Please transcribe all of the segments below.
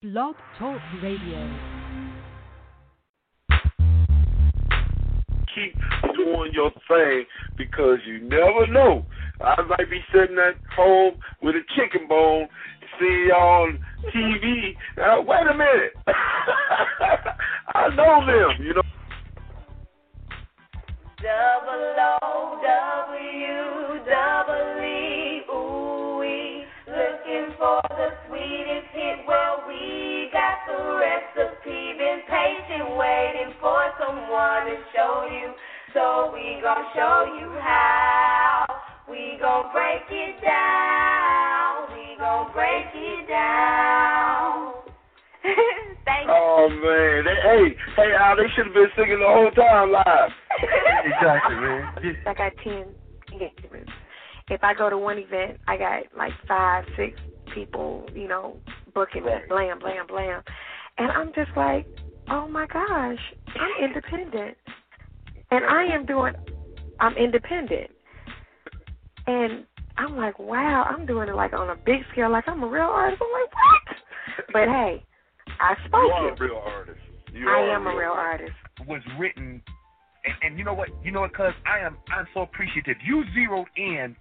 Blog Talk Radio. Keep doing your thing because you never know. I might be sitting at home with a chicken bone, see y'all on TV. Now, uh, wait a minute. I know them, you know. Double O W double E ooh wee. Looking for the sweetest hit. Well, we got the recipe. Been patient, waiting for someone to show you. So we gon' show you how. We gon' break it down. We gon' break it down. Thank you. Oh man, they, hey, hey, Al, they should have been singing the whole time live. exactly, man. I got ten engagements. If I go to one event, I got like five, six people, you know, booking me, blam, blam, blam, and I'm just like, oh my gosh, I'm independent, and I am doing, I'm independent, and I'm like, wow, I'm doing it like on a big scale, like I'm a real artist. I'm like, what? But hey, I spoke You are it. a real artist. You I am a real artist. was written, and, and you know what? You know what? Cause I am, I'm so appreciative. You zeroed in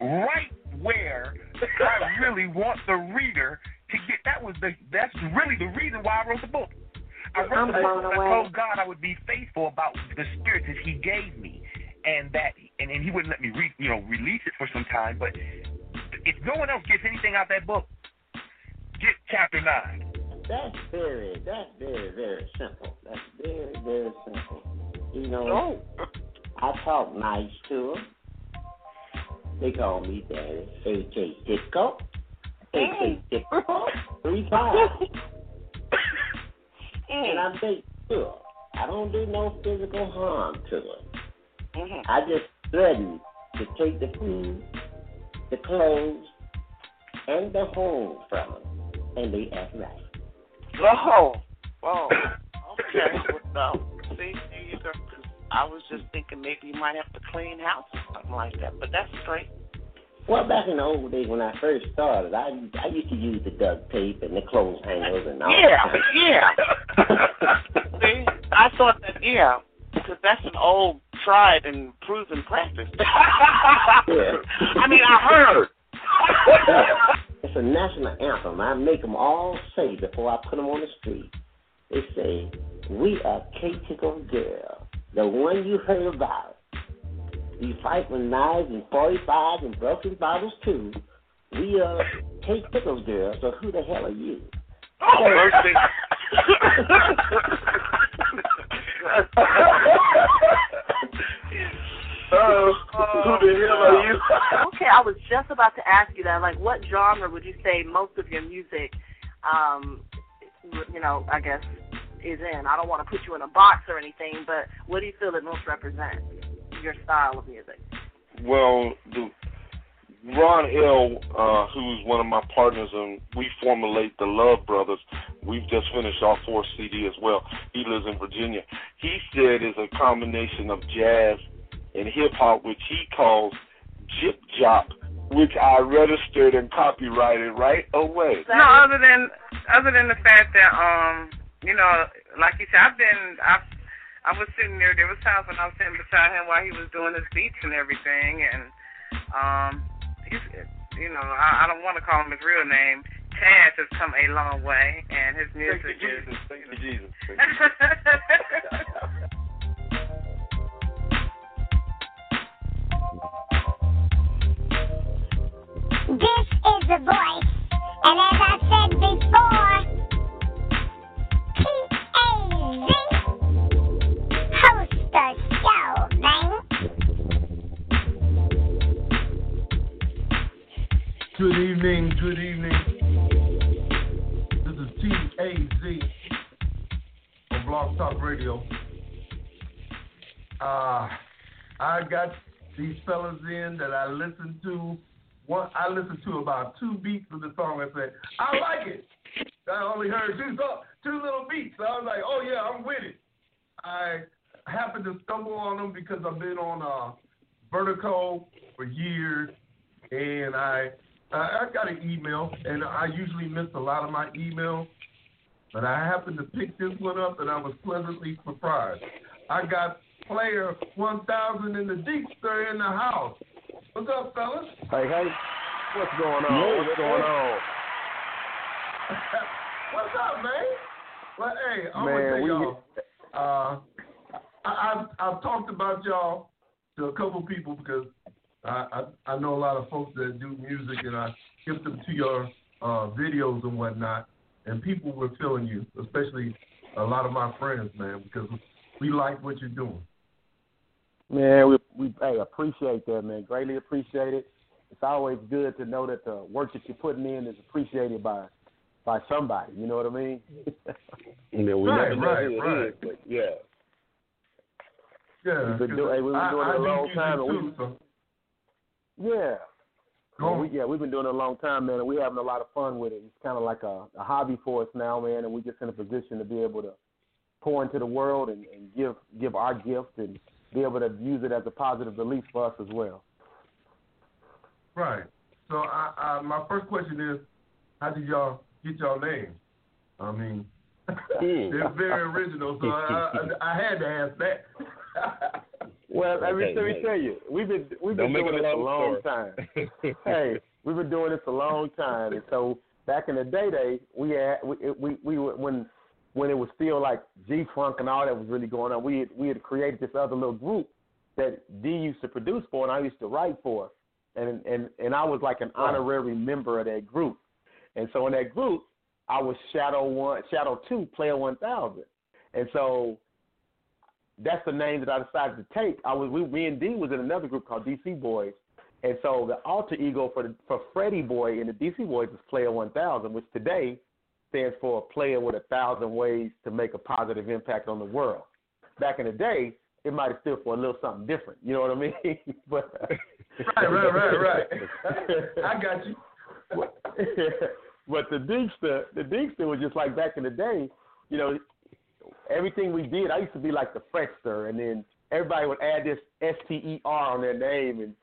right where I really want the reader to get. That was the. That's really the reason why I wrote the book. I wrote I'm the book. I told God I would be faithful about the spirit that He gave me, and that, and, and He wouldn't let me, re, you know, release it for some time. But if no one else gets anything out of that book, get chapter nine. That's very, that's very, very simple. That's very, very simple. You know, No. I talk nice to them. They call me Daddy. AK Disco. AK Disco. Three times. And I make sure I don't do no physical harm to them. Mm-hmm. I just threaten to take the food, the clothes, and the home from them. And they act right. Oh, oh, okay. Well, no, see, I was just thinking maybe you might have to clean house or something like that, but that's straight. Well, back in the old days when I first started, I I used to use the duct tape and the clothes hangers and all. Yeah, yeah. See, I thought that, yeah, because that's an old, tried and proven practice. Yeah. I mean, I heard. It's a national anthem. I make them all say before I put them on the street. They say, "We are K Tickle Girl, the one you heard about. We fight with knives and 45s and broken bottles too. We are K Tickle Girl. So who the hell are you?" Oh, mercy. Oh, who the hell are you? okay, I was just about to ask you that. Like, what genre would you say most of your music, um, you know, I guess, is in? I don't want to put you in a box or anything, but what do you feel it most represents your style of music? Well, the Ron L, uh, who's one of my partners, and we formulate the Love Brothers. We've just finished our fourth CD as well. He lives in Virginia. He said it's a combination of jazz and hip hop, which he calls Jip Jop, which I registered and copyrighted right away. No, other than other than the fact that um, you know, like you said, I've been I've I was sitting there. There was times when I was sitting beside him while he was doing his beats and everything, and um, he's you know I, I don't want to call him his real name. Taz has come a long way, and his Thank music you, is. Jesus. Thank you, Jesus. Thank you. This is the voice, and as I said before, Good evening, good evening. This is T-A-Z on Blog Talk Radio. Uh, I got these fellas in that I listened to. One, I listened to about two beats of the song. I said, I like it. I only heard two, so- two little beats. So I was like, oh yeah, I'm with it. I happened to stumble on them because I've been on uh, Vertigo for years, and I I I got an email, and I usually miss a lot of my emails. but I happened to pick this one up and I was pleasantly surprised. I got player 1000 in the Deekster in the house. What's up, fellas? Hey, hey, what's going on? Yo, what's going on? What's up, man? Well, hey, I'm Man, gonna tell y'all. Uh, I, I've I've talked about y'all to a couple people because I, I I know a lot of folks that do music and I give them to your uh, videos and whatnot, and people were feeling you, especially a lot of my friends, man, because we like what you're doing. Man, we we hey appreciate that, man. Greatly appreciate it. It's always good to know that the work that you're putting in is appreciated by by somebody. You know what I mean? Yeah, we Right, never right, who right. is, but yeah. Yeah, We've been 'cause doing- hey, we've been I, doing it I a long time, and too, we- so Yeah. Go Yeah, we, yeah, we've been doing it a long time, man, and we're having a lot of fun with it. It's kind of like a, a hobby for us now, man, and we're just in a position to be able to pour into the world and, and give give our gift and be able to use it as a positive release for us as well. Right. So I, I, my first question is, how did y'all get y'all names? I mean, hmm. they're very original, so I, I, I had to ask that. Well, let me Okay, let me tell you, we've been we've been Don't doing this a a long long story. time. hey, we've been doing this a long time, and so back in the day, day we had we we, we when when it was still like G Funk and all that was really going on. We had, we had created this other little group that D used to produce for, and I used to write for, and and and I was like an honorary member of that group, and so in that group, I was Shadow One, Shadow Two, Player One Thousand, and so that's the name that I decided to take. I was we me and D was in another group called DC Boys, and so the alter ego for the for Freddie Boy in the DC Boys is Player One Thousand, which today stands for a player with a thousand ways to make a positive impact on the world. Back in the day, it might have stood for a little something different. You know what I mean? but right, right, right, right. I got you. but the Deekster, the Deekster was just like back in the day. You know, everything we did, I used to be like the Frexter, and then everybody would add this S T E R on their name, and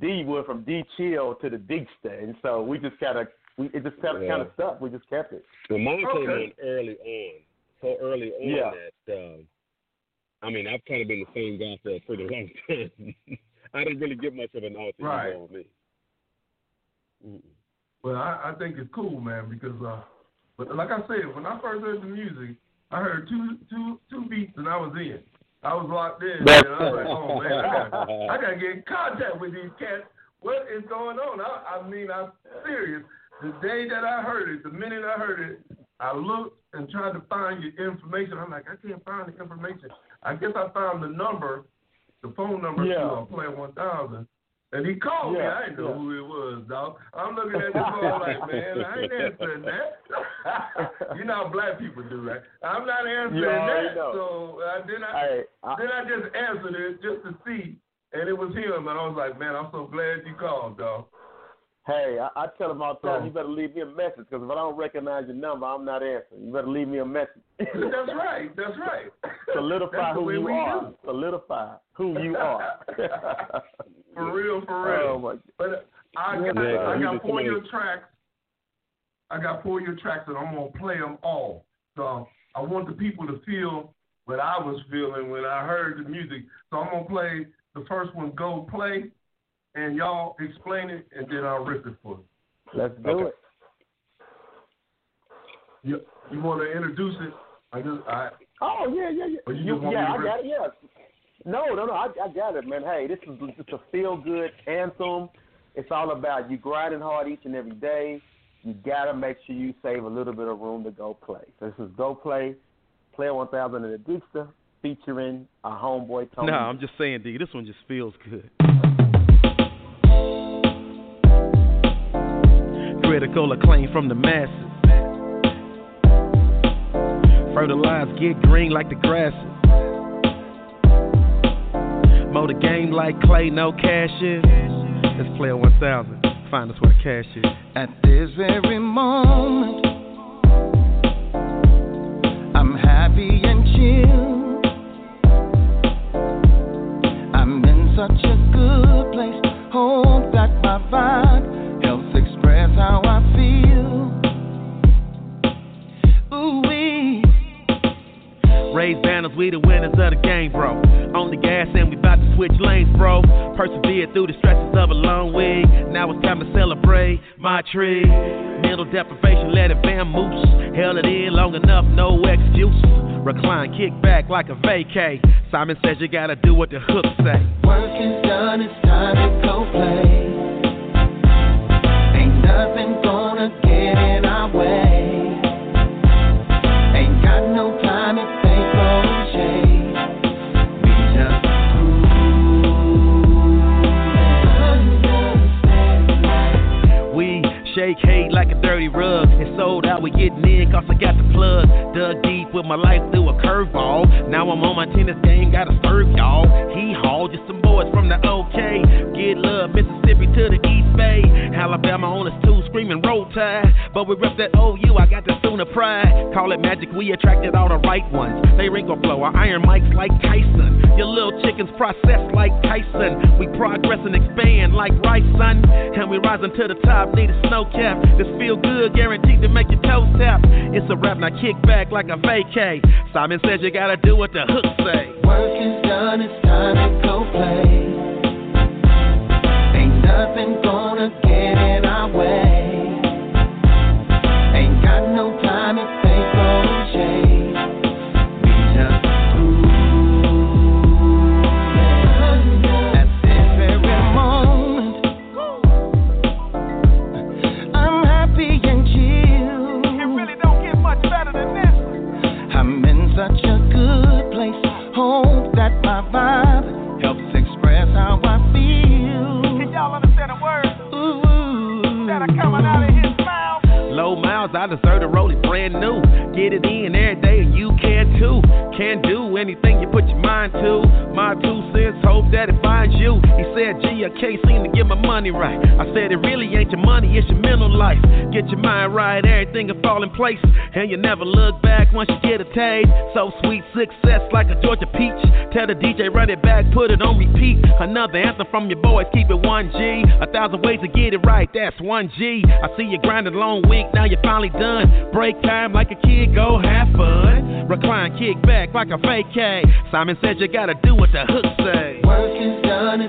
D went from D Chill to the Deekster, and so we just kind of, we it just kind of Yeah. kind of stuck. We just kept it. Well, mine came Okay. on early on, so early on Yeah. that um, I mean I've kind of been the same guy for a pretty long time. I didn't really get much of an alter Right. ego on me. Mm-mm. Well, I, I think it's cool, man, because uh, but like I said, when I first heard the music, I heard two two two beats and I was in. I was locked in, That's and I was like, oh man, I gotta, I gotta get in contact with these cats. What is going on? I, I mean, I'm serious. The day that I heard it, the minute I heard it, I looked and tried to find your information. I'm like, I can't find the information. I guess I found the number, the phone number Yeah. to uh, Play 1000. And he called me. I didn't know yeah. who it was, dog. I'm looking at the phone like, man, I ain't answering that. you know how black people do that. I'm not answering that. know. So uh, then I Hey, I, then I just answered it just to see, and it was him. And I was like, man, I'm so glad you called, dog. hey, I, I tell him all the time, you better leave me a message because if I don't recognize your number, I'm not answering. You better leave me a message. That's right. That's right. Solidify That's who you are. do. Solidify who you are. For real, for real. Oh my But uh, I got, man, I you got four of your tracks. I got four of your tracks, and I'm gonna play them all. So I want the people to feel what I was feeling when I heard the music. So I'm gonna play the first one, "Go Play," and y'all explain it, and then I'll rip it for you. Let's do Okay. it. You, you want to introduce it? I just, I. Oh yeah, yeah, yeah. Oh, you You- yeah, I got it. Yeah. No, no, no. I, I got it, man. Hey, this is just a feel good anthem. It's all about you grinding hard each and every day. You gotta make sure you save a little bit of room to go play. So this is Go Play, Player 1000 in the Deekster, featuring our homeboy Tony. No, I'm just saying, D. This one just feels good. Critical acclaim from the masses. Fertilized, get green like the grasses. Mow the game like clay, no cash in. Let's play 1000. Find us where the cash is. At this very moment, I'm happy and chill. I'm in such a good place. Hope that my vibe Raise banners, we the winners of the game, bro. On the gas and we about to switch lanes, bro. Persevere through the stresses of a long week. Now it's time to celebrate my tree. Mental deprivation, let it vamoose. Held it in long enough, no excuse. Recline, kick back like a vacay. Simon says you gotta do what the hook say. Work is done, it's time to go play. Ain't nothing gonna get Shake hate like a dirty rug. It's sold out, we getting in, cause I got the plug. Dug deep with my life through a curveball. Now I'm on my tennis game, gotta serve y'all. He hauled just some boys from the OK. Get love, Mississippi to the East Bay. Alabama on roll tide. But we rep that OU, I got the sooner pride. Call it magic, we attracted all the right ones. They wrinkle flow, our iron mics like Tyson. Your little chickens process like Tyson. We progress and expand like rice, son. And we rising to the top, need a snow cap. This feel good, guaranteed to make your toes tap. It's a rap, now kick back like a vacay. Simon says you gotta do what the hook say. Work is done, it's time to go play. Ain't nothing gonna get in our way. Got no time to think I deserve to roll it brand new. Get it in every day, and you can too. Can do anything you put your mind to. My two cents, hope that it finds you. He said, Gee, I can't seem to get my money right. I said, It really ain't your money, it's your mental life. Get your mind right, everything will fall in place. And you never look back once you get a taste. So sweet success like a Georgia peach. Tell the DJ, run it back, put it on repeat. Another anthem from your boys, keep it 1G. A thousand ways to get it right, that's 1G. I see you grinding long week, now you're finally done. Break time like a kid, go have fun. Recline, kick back like a vacay. Simon said you gotta do what the hook say. Work is done,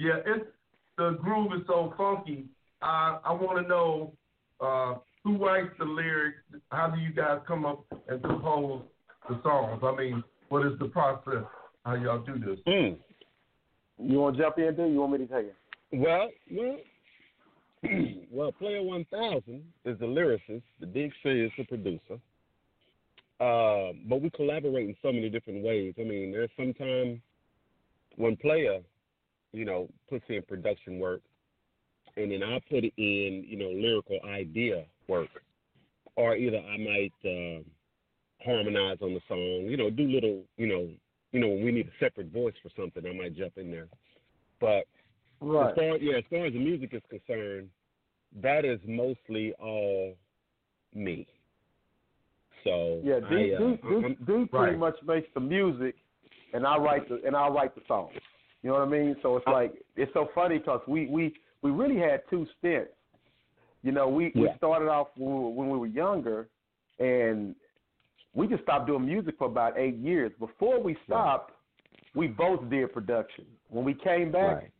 yeah, it's the groove is so funky. I I want to know uh, who writes the lyrics. How do you guys come up and compose the songs? I mean, what is the process? How y'all do this? Mm. You want to jump in, dude? You want me to tell you? Well, well, well, Player 1000 is the lyricist. The Big C is the producer. Uh, but we collaborate in so many different ways. I mean, there's sometimes when Player, you know, puts in production work, and then I put it in, you know, lyrical idea work, or either I might uh, harmonize on the song, you know, do little, you know, you know, when we need a separate voice for something, I might jump in there. But Right. as far, yeah, as far as the music is concerned, that is mostly all me. So Yeah, D, I, uh, D, D, I'm- D pretty much makes the music, and I write the and I write the songs. You know what I mean? So it's like it's so funny because we we we really had two stints. You know, we we started off when we, were- when we were younger, and we just stopped doing music for about eight years. Before we stopped, we both did production. When we came back, Right.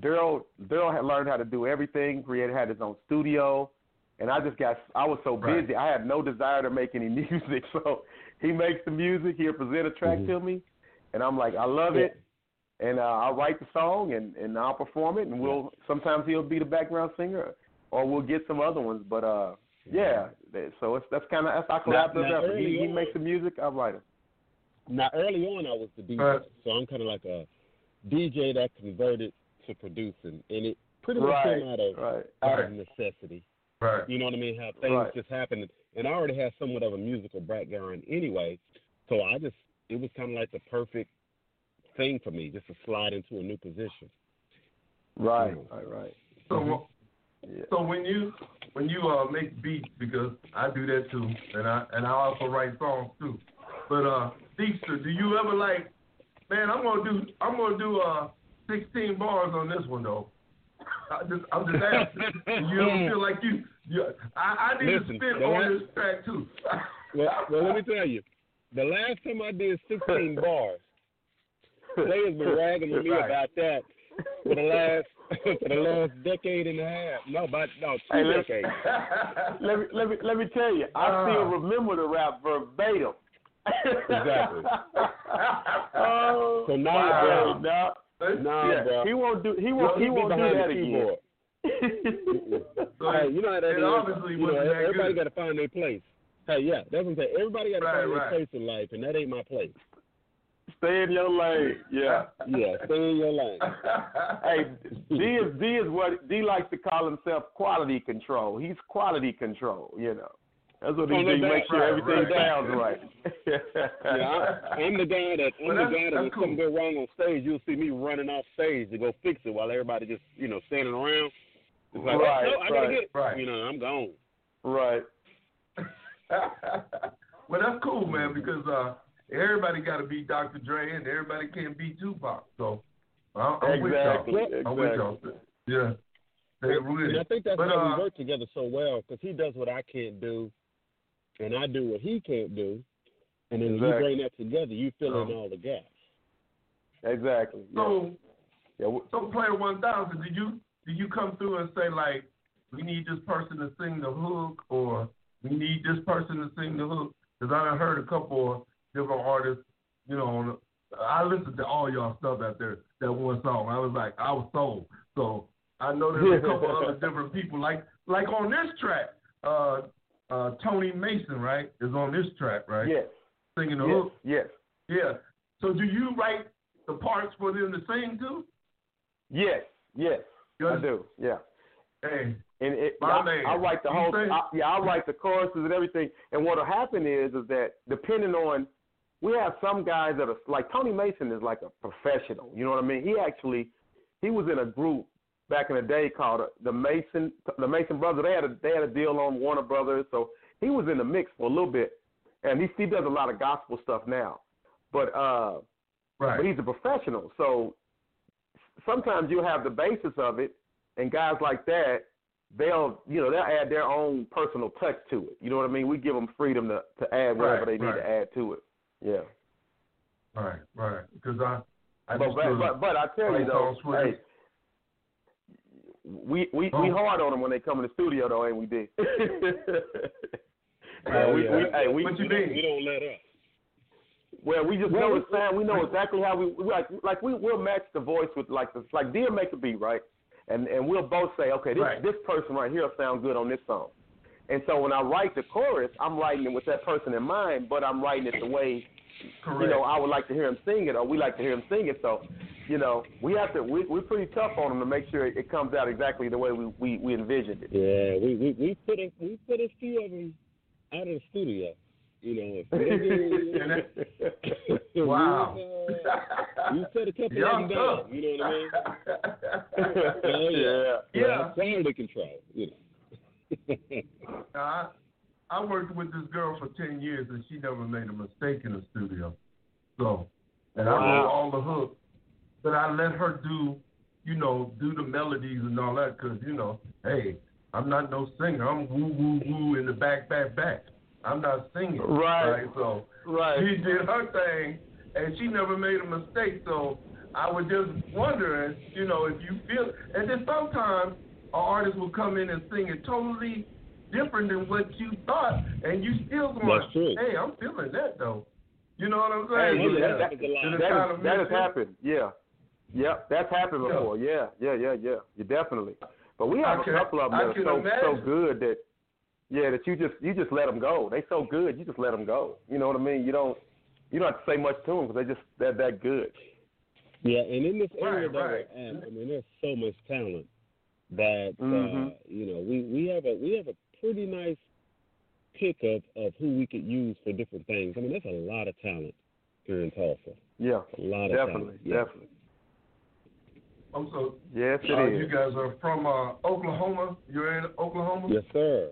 Daryl Daryl had learned how to do everything. Created had his own studio, and I just got I was so Right. busy. I had no desire to make any music. So he makes the music. He'll present a track Mhm. to me, and I'm like, I love it. And uh, I'll write the song and, and I'll perform it, and we'll sometimes he'll be the background singer, or we'll get some other ones. But uh, yeah, so it's that's kind of that's our Now- collaborative now effort. He, he makes the music, I write it. Now, early on, I was the DJ, Right. so I'm kind of like a DJ that converted to producing, and it pretty much Right, came out of right. out Right. of necessity. Right. You know what I mean? How things Right. just happen, and I already had somewhat of a musical background anyway, so I just it was kind of like the perfect thing for me, just to slide into a new position. Right, Mm. right, right. So, Yeah. so when you when you uh make beats because I do that too, and I and I also write songs too. But uh, Deekster, do you ever like, man? I'm gonna do I'm gonna do uh 16 bars on this one though. I just I'm just asking. you don't feel like you? you I, I need Listen, to spit on this track too. Well, well, let me tell you, the last time I did 16 bars, they has been ragging on me Right. about that for the last for the last decade and a half. No, about no two Hey, decades. let me let me let me tell you, I Uh. still remember the rap verbatim. Exactly. oh, So now, wow. bro, no, Nah, yeah, bro. he won't do he won't He he won't do that the again. So hey, you know how that it is. obviously You know, everybody got to find their place. Hey, yeah, that's what I'm saying. Everybody got to Right, find right. their place in life, and that ain't my place. Stay in your lane. Yeah. Yeah, stay in your lane. hey, D is D is what D likes to call himself quality control. He's quality control, you know. That's what he Oh, do. Make sure Right, everything right. sounds right. Yeah, I, I'm the guy that I'm Well, the guy that when cool. something go wrong on stage, you'll see me running off stage to go fix it while everybody just you know standing around. It's like, Right, no, I gotta right, get it. right. You know, I'm gone. right. well, that's cool, man, because uh, everybody got to beat Dr. Dre and everybody can't beat Tupac. So I'm, I'm Exactly, with y'all. I'm with y'all. Yeah. They with I think that's But, why uh, we work together so well because he does what I can't do, and I do what he can't do, and then when you bring that together, you fill in Um, all the gaps. Exactly. Yeah. So, yeah, we- so Player One Thousand, did you do you come through and say like, we need this person to sing the hook, or we need this person to sing the hook? Because I done heard a couple of different artists, you know. I listened to all y'all stuff out there. That one song, I was like, I was sold. So I know there's a couple other different people, like like on this track, uh, uh, Tony Mason, right, is on this track, right? Yes. Singing the Yes. hook. Yes. Yeah. So do you write the parts for them to sing too? Yes. Yes. I do. Yeah. Hey, And it, My I. I write the whole. I, yeah, I write the choruses and everything. And what'll happen is, is that depending on, we have some guys that are like Tony Mason is like a professional. You know what I mean? He actually, he was in a group back in the day called uh, the Mason, the Mason Brothers. They had a they had a deal on Warner Brothers, so he was in the mix for a little bit. And he he does a lot of gospel stuff now, but uh, right. but he's a professional. So sometimes you'll have the basis of it, and guys like that, they'll you know they'll add their own personal touch to it. You know what I mean? We give them freedom to to add whatever Right, they need right. to add to it. Yeah. Right, right. Because I, I But just but, but but I tell you though, songs for them. hey, we we we Oh. hard on them when they come in the studio though, ain't we? D? Oh, we, yeah. we, hey, we, What you We don't- mean? We don't let up. Well, we just Well, know we- the sound. We know exactly how we we like. Like we we'll match the voice with like the like Deal make a beat right, and and we'll both say, okay, this Right. this person right here sounds good on this song. And so when I write the chorus, I'm writing it with that person in mind, but I'm writing it the way Correct. you know I would like to hear him sing it, or we like to hear him sing it. So, you know, we have to we we're pretty tough on him to make sure it, it comes out exactly the way we we, we envisioned it. Yeah, we we we put a we put a few of them out of the studio. You know, if they And did- wow. we, uh, we set a couple Y'all of them down. You know what I mean? Oh, yeah. Yeah. Quality control. You know. I, I worked with this girl for 10 years, and she never made a mistake in the studio. So, and I wrote all the hooks, but I let her do you know, do the melodies and all that because you know, hey, I'm not no singer. I'm woo woo woo in the back, back, back. I'm not singing. Right. So Right. she did her thing, and she never made a mistake. So I was just wondering, you know, if you feel, and then sometimes an artist will come in and sing it totally different than what you thought, and you still going, That's true. hey, I'm feeling that though. You know what I'm Hey, saying? yeah, that, that, it is that, kind is, of that has happened. Yeah. Yep, that's happened before. Yeah, yeah, yeah, yeah. You definitely. But we have I can- a couple of them that are can so so good that yeah, that you just you just let them go. They so good, you just let them go. You know what I mean? You don't you don't have to say much to them because they just they're that good. Yeah, and in this area Right, that right. we're at, I mean, there's so much talent that Mhm. uh, you know we we have a we have a pretty nice pick of of who we could use for different things. I mean, that's a lot of talent here in Tulsa. Yeah, A lot of definitely, talent. Yeah. definitely. Also, Yes, it uh, is. you guys are from uh, Oklahoma. You're in Oklahoma. Yes, sir.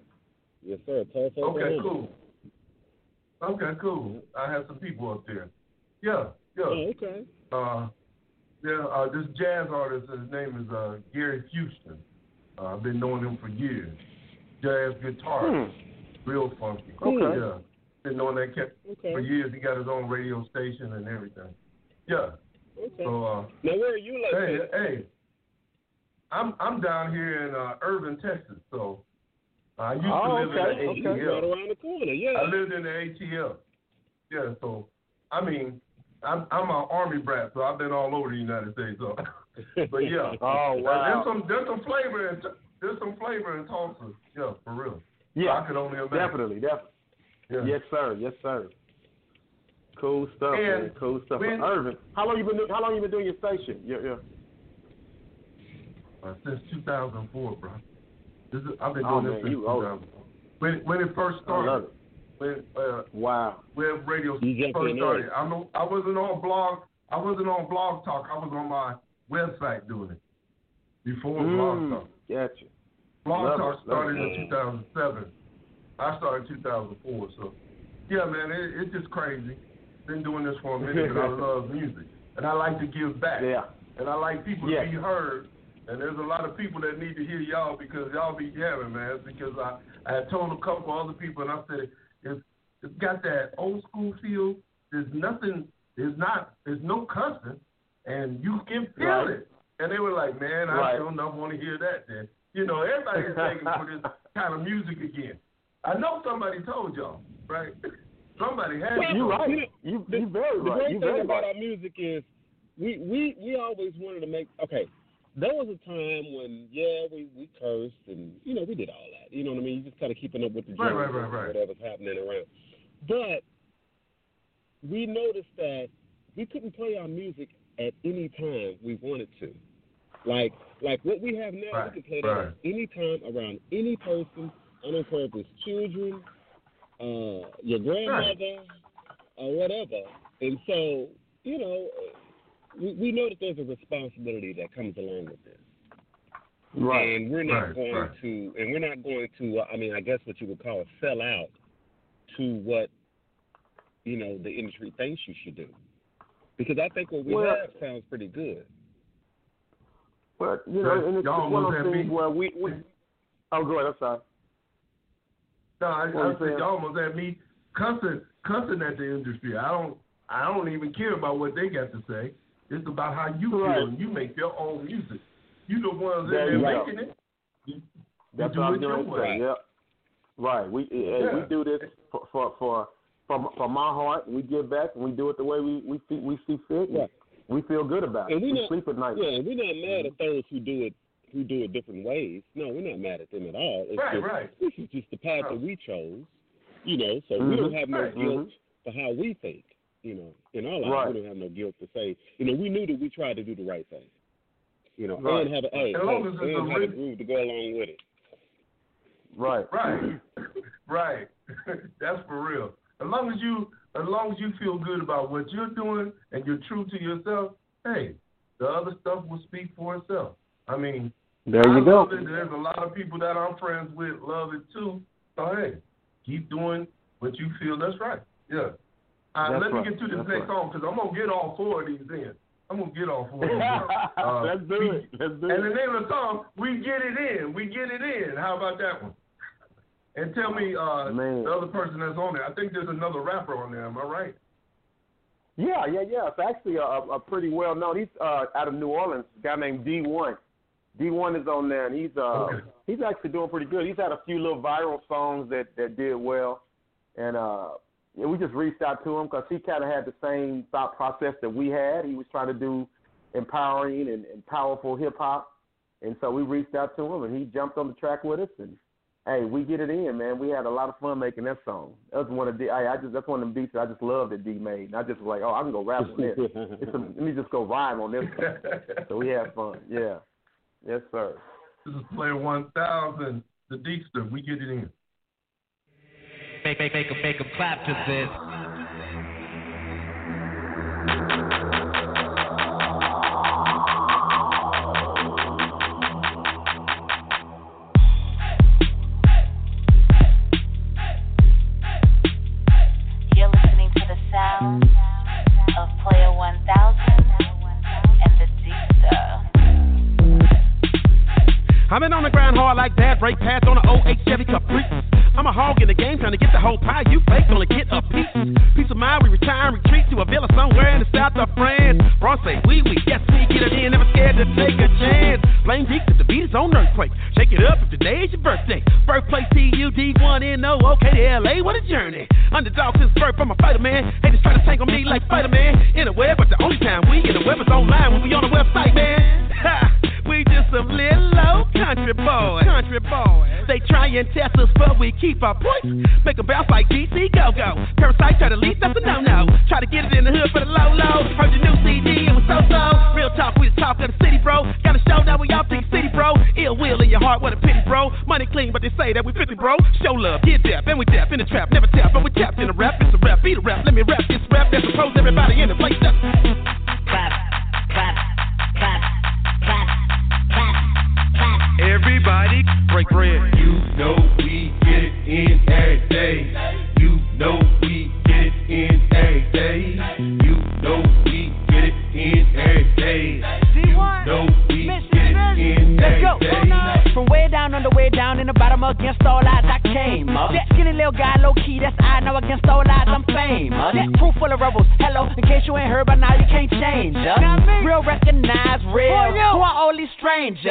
Yes, sir. Tulsa, Okay, Oklahoma. cool. Okay, cool. I have some people up there. Yeah, yeah. Oh, okay. Uh, yeah, uh, this jazz artist, his name is uh, Gary Houston. Uh, I've been knowing him for years. Jazz guitar, real funky. Okay. Yeah, been knowing that cat Okay. for years. He got his own radio station and everything. Yeah. Okay. So, uh, Now, where are you located? hey, hey, I'm I'm down here in uh, Irving, Texas. So I used Oh, to live okay, in the okay. ATL. Right around the corner. Yeah. I lived in the ATL. Yeah, so I mean, I'm I'm an army brat, so I've been all over the United States. So, but yeah, Oh Uh, wow. there's some there's some flavor in there's some flavor in Tulsa. Yeah, for real. Yeah, I could only imagine. definitely, definitely. Yeah. Yes, sir. Yes, sir. Cool stuff, And man. Cool stuff. when- Irvin, how long you been how long you been doing your station? Yeah, yeah. Uh, since 2004, bro. This is, I've been Oh, doing man, this since 2004. When when it first I love started, it. when uh, Wow. web radio first started. I know I wasn't on blog. I wasn't on Blog Talk. I was on my website doing it before Blog Mm, Talk. gotcha. Blog Talk started it. in 2007. I started in 2004. So, yeah, man, it, it's just crazy. Been doing this for a minute, and I love music, and I like to give back. Yeah. And I like people Yeah. to be heard. And there's a lot of people that need to hear y'all because y'all be jamming, man. Because I, I had told a couple other people, and I said, it's, it's got that old school feel. There's nothing, there's not, there's no cussing, and you can feel Right. it. And they were like, man, I Right. enough want to hear that then. You know, everybody's begging for this kind of music again. I know somebody told y'all, right? Somebody had Well. You right. You know, You the, very the right. great thing very about right. our music is we we we always wanted to make okay. There was a time when yeah we we cursed and you know we did all that. You know what I mean? You just kind of keeping up with the Right, right, right, right. whatever's happening around. But we noticed that we couldn't play our music at any time we wanted to. Like like what we have now, Right, we can play that right. at any time around any person. I don't care if it's children, uh, your grandmother, or whatever. And so, you know, we, we know that there's a responsibility that comes along with this. Right. And we're not Right, going right. to, and we're not going to. Uh, I mean, I guess what you would call a sell out to what you know the industry thinks you should do. Because I think what we Well- have sounds pretty good. But you know, Right. and it's, Y'all one of almost those things me- where we, we Oh, go ahead. I'm sorry. No, I, What I you said saying? y'all almost had me cussing, cussing at the industry. I don't, I don't even care about what they got to say. It's about how you Right. feel. and You make your own music. You the ones There in you there go. making it. You, That's you what I'm doing. way. Yep. Right. We Yeah. we do this for for for from from my heart. We give back and we do it the way we we see, we see fit. and Right. We feel good about it. And we we not- sleep at night. Yeah, we're not mad at those who do it who do it different ways. No, we're not mad at them at all. It's Right, just, right. This is just the path No. that we chose. You know, so we don't Mhm. have no Right. guilt for how we think. You know, in our lives, Right. we don't have no guilt to say. You know, we knew that we tried to do the right thing. You know, Right. and have a hey, As long hey, it's and a have a groove to go along with it. Right. Right, right. That's for real. As long as you, as long as you feel good about what you're doing and you're true to yourself, hey, the other stuff will speak for itself. I mean, There I you go. love it. There's a lot of people that I'm friends with love it too. So hey, keep doing what you feel that's right. Yeah. Uh, That's let me right. get to this That's next right. song because I'm gonna get all four of these in. I'm gonna get off for it. Uh, Let's do it. Let's do And it. the name of the song, "We Get It In." We get it in. How about that one? And tell me uh, the other person that's on there. I think there's another rapper on there. Am I right? Yeah, yeah, yeah. It's actually a, a pretty well known. He's uh, out of New Orleans. A guy named D1. D1 is on there, and he's uh, Okay. he's actually doing pretty good. He's had a few little viral songs that that did well, and uh, yeah, we just reached out to him because he kind of had the same thought process that we had. He was trying to do empowering and, and powerful hip hop, and so we reached out to him, and he jumped on the track with us, and hey, we get it in, man. We had a lot of fun making that song. That was one of the I, I just that's one of the beats that I just loved that D made. And I just was like, oh, I can go rap on this. It's a, let me just go rhyme on this. One. so we had fun. Yeah. Yes, sir. This is Player 1000, the Deekster. We get it in. Make, make, make, 'em- make 'em clap to this. Whole pie. Ill will in your heart, what a pity, bro. Money clean, but they say that we 50, bro. Show love, get deaf, and we deaf in the trap. Never tap, but we tapped in the rap. It's a rap, beat a rap. Let me rap this rap. That's pros, everybody in the place. That's Clap, clap, clap, clap, clap, clap. Everybody break bread. You know we get it in every day. The way down in the bottom against all odds. I came up. That skinny little guy, low key, that's I know against all odds I'm famous. That crew full of rebels. Hello, in case you ain't heard by now, you can't change us. Real recognize real. Who are all these strangers?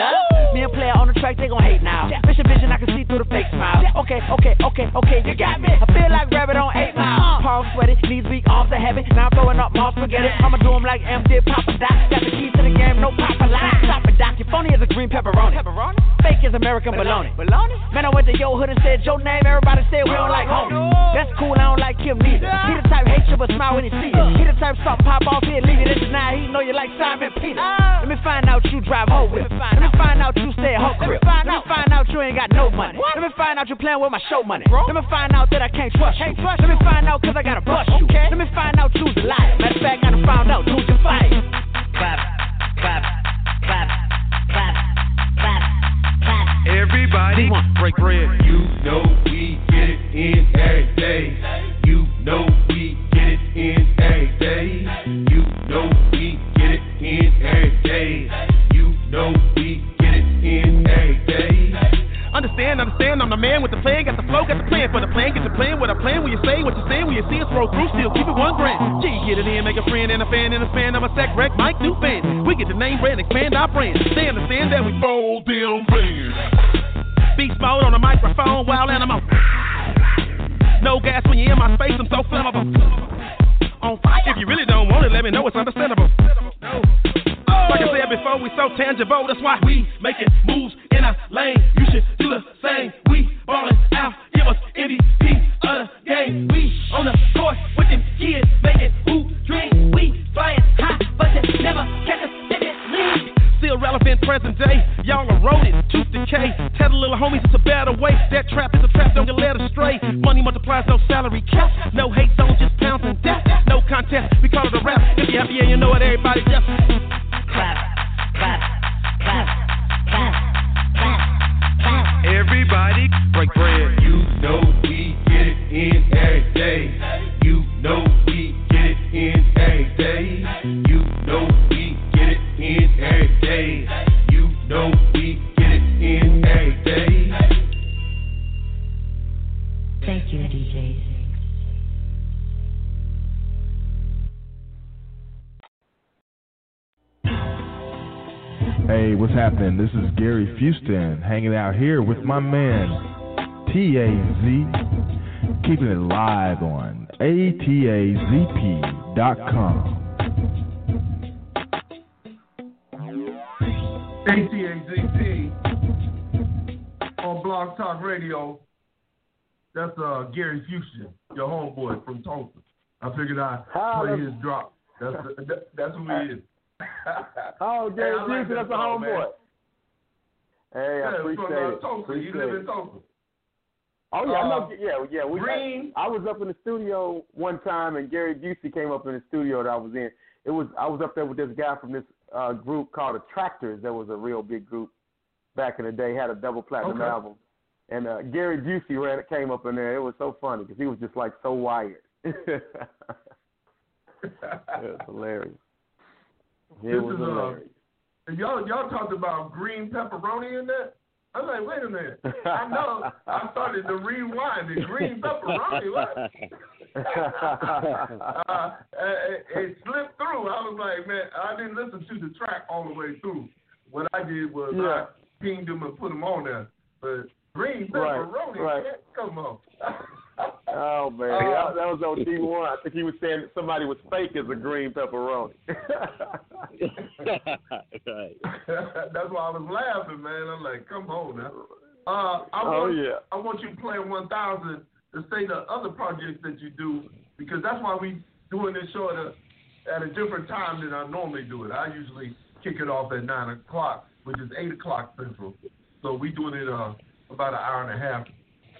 Me and player on the track, they gon' hate now. Mission vision, I can see through the fake smile. Okay, okay, okay, okay, you got me. I feel like rabbit on eight mile. Uh. Palms sweaty, knees weak, arms are heavy. Now I'm throwing up more spaghetti. I'ma do 'em like M did Papa Doc. Got the keys to the game, no Papa lie. Stop it, Doc. You phony as a green pepperoni. Pepperoni? Fake as American baloney. Baloney? Man, I went to your hood and said your name. Everybody said we don't like homie. That's cool, I don't like him neither. He the type hate you but smile when he see you. He the type something pop off here, leave it in deny. He know you like Simon Peter. Let me find out you drive hoe with. Let me find out you stay at hoe crib. Let me find out you ain't got no money. Let me find out you playing with my show money. Let me find out that I can't trust you. Let me find out cause I gotta bust you. Let me find out you's a liar. Matter of fact, I done found out you's a fight. Clap, clap, clap, clap, clap, Everybody break bread. You know we get it in every day. You know we get it in every day. You know we get it in every day. You know we get it in every day. Understand, understand, I'm the man with the plan, got the flow, got the plan for the plan, get the plan with a plan, when you say what you say, when you see us roll through, still keep it one grand. G, get it in, make a friend and a fan and a fan of a sec wreck, Mike, new fan. We get the name brand, expand our brand. They understand that we fold them bands. Mode on the microphone, wild animal. No gas when you're in my space, I'm so flammable. On fire. If you really don't want it, let me know it's understandable. Like I said before, we so tangible, that's why we making moves in our lane. You should do the same. We ballin' out, give us MVP of the game. We on the court with them kids, making who dream. We flying high, but you never Still relevant present day, y'all eroded, tooth decay. Tell the little homies it's a better way. That trap is a trap, don't get led astray. Money multiplies, no salary cap. No hate zone, just pounds and death. No contest, we call it a rap. If you happy and you know it, everybody just Clap, clap, clap, clap, clap, clap. Everybody break bread. You know we get it in every day. You know we get it in every day. Hey, what's happening? This is Gary Fuston hanging out here with my man TAZ, keeping it live on ATAZP.com. ATAZP on Blog Talk Radio. That's uh, Gary Fusion, your homeboy from Tulsa. I figured I'd play his drop. That's that, that's who he is. Oh, Gary Hey, I like Fusion, that's a song, man. homeboy. Hey, I Yeah, appreciate from uh, it. Tulsa. He Appreciate live it. in Tulsa. Oh yeah, I know. Uh, Yeah, yeah. We Green. I, was up in the studio one time, and Gary Busey came up in the studio that I was in. It was I was up there with this guy from this uh, group called the Tractors. That was a real big group back in the day. Had a double platinum Okay. album, and uh, Gary Busey ran it came up in there. It was so funny because he was just like so wired. it was hilarious. It This is, uh, hilarious. And y'all y'all talked about green pepperoni in that. I'm like, wait a minute. I know. I started to rewind the green pepperoni. What? uh, it, it slipped through. I was like, man, I didn't listen to the track all the way through. What I did was Yeah. I pinged them and put them on there. But green Right, pepperoni, right. man, come on. Oh man, Uh, that, that was on D one. I think he was saying that somebody was fake as a green pepperoni. right. That's why I was laughing, man. I'm like, come on now. Uh, I Oh, want, yeah. I want you to play 1000 to say the other projects that you do because that's why we doing this show at a, at a different time than I normally do it. I usually kick it off at 9 o'clock, which is 8 o'clock Central. So we doing it uh, about an hour and a half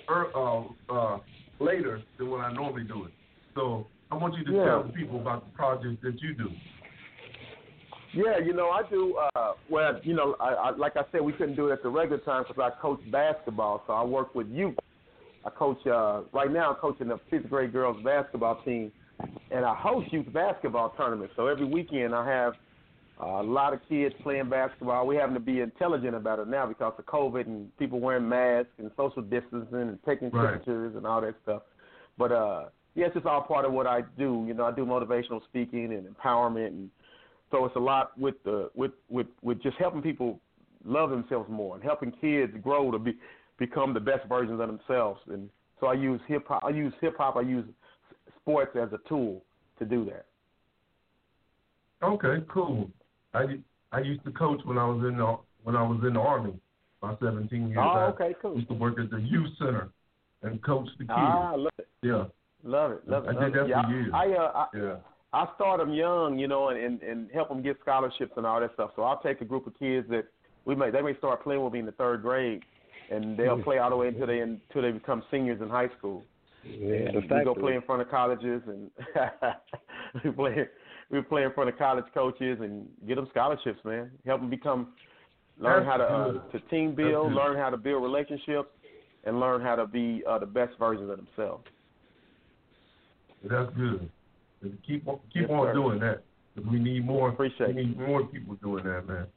er, uh, uh, later than when I normally do it. So I want you to Yeah. tell the people about the projects that you do. Yeah, you know, I do. Uh, well, you know, I, I, like I said, we couldn't do it at the regular time because I coach basketball. So I work with youth. I coach uh, right now. I'm coaching the fifth grade girls basketball team, and I host youth basketball tournaments. So every weekend I have uh, a lot of kids playing basketball. We having to be intelligent about it now because of COVID and people wearing masks and social distancing and taking Right. temperatures and all that stuff. But uh, yeah, it's all part of what I do. You know, I do motivational speaking and empowerment and so it's a lot with the with with with just helping people love themselves more and helping kids grow to be become the best versions of themselves. And so I use hip hop. I use hip hop. I use sports as a tool to do that. Okay, cool. I I used to coach when I was in the when I was in the army. My 17 years. Oh, I okay, cool. used to work at the youth center and coach the kids. Ah, love it, yeah, love it, love it. I love did it. that yeah, for years. I uh, I, yeah. I start them young, you know, and, and and help them get scholarships and all that stuff. So I'll take a group of kids that we may they may start playing with me in the third grade, and they'll play all the way until they until they become seniors in high school. Yeah, and we go play in front of colleges and we play we play in front of college coaches and get them scholarships, man. Help them become learn how to uh, to team build, learn how to build relationships, and learn how to be uh, the best versions of themselves. That's good. And keep on keep Yes, on sir. doing that. We need more. Appreciate we need more people doing that, man.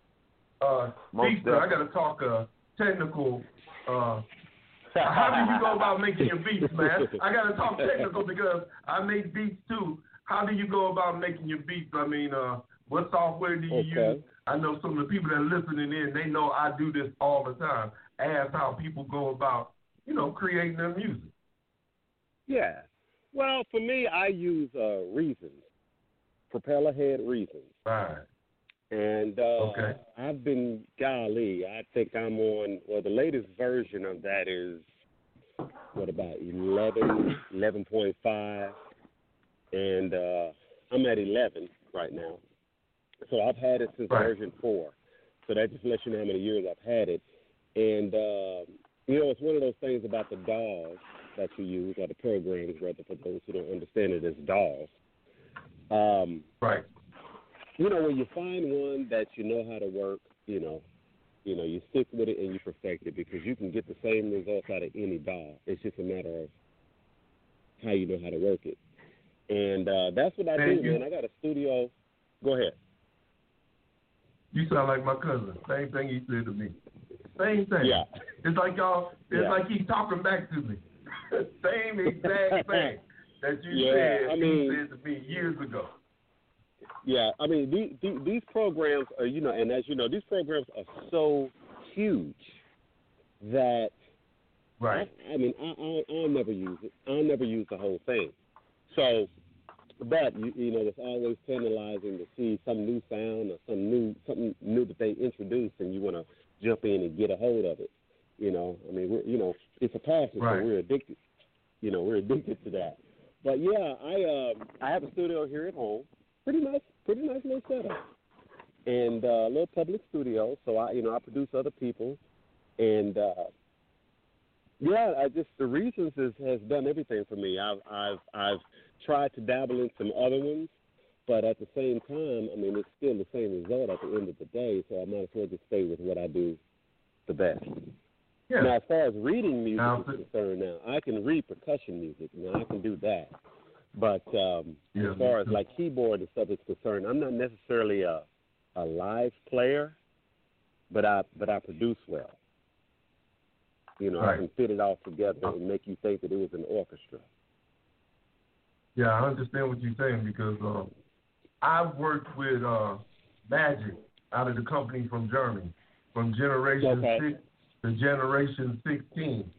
Uh, Most I got to talk uh, technical. Uh, how do you go about making your beats, man? I got to talk technical because I make beats too. How do you go about making your beats? I mean, uh, what software do you Okay. use? I know some of the people that are listening in, they know I do this all the time. Ask how people go about, you know, creating their music. Yeah. Well, for me, I use uh, Reasons, Propellerhead Reasons. Right. And uh, Okay. I've been, golly, I think I'm on, well, the latest version of that is, what, about 11, 11.5. And uh, I'm at 11 right now. So I've had it since Right. version 4. So that just lets you know how many years I've had it. And, uh, you know, it's one of those things about the DAWs that you use, or the programs, rather, for those who don't understand it as DAWs. Um, right. You know, when you find one that you know how to work, you know, you know, you stick with it and you perfect it because you can get the same results out of any DAW. It's just a matter of how you know how to work it. And uh, that's what I Man, do, you- man. I got a studio. Go ahead. You sound like my cousin. Same thing he said to me. Same thing. Yeah. It's like y'all. It's Yeah. like he's talking back to me. Same exact thing that you Yeah, said. I mean- he said to me years ago. Yeah, I mean these, these these programs are you know, and as you know, these programs are so huge that right. I, I mean, I, I I'll never use it. I'll never use the whole thing. So, but you, you know, it's always tantalizing to see some new sound or some new something new that they introduced, and you want to jump in and get a hold of it. You know, I mean, we're you know, it's a passion, Right. so we're addicted. You know, we're addicted to that. But yeah, I um I have a studio here at home. Pretty nice, pretty nice little setup, and uh, a little public studio. So I, you know, I produce other people, and uh, yeah, I just the reasons is, has done everything for me. I've I've I've tried to dabble in some other ones, but at the same time, I mean, it's still the same result at the end of the day. So I might as well just stay with what I do the best. Yeah. Now, as far as reading music Now, is concerned, now I can read percussion music. Now I can do that, but um, Yeah, as far as like keyboard and stuff is concerned, I'm not necessarily a a live player, but I but I produce well. You know, I can fit it all together and make you think that it was an orchestra. Yeah, I understand what you're saying because uh, I've worked with uh, Magix out of the company from Germany, from Generation Okay. Six to Generation 16,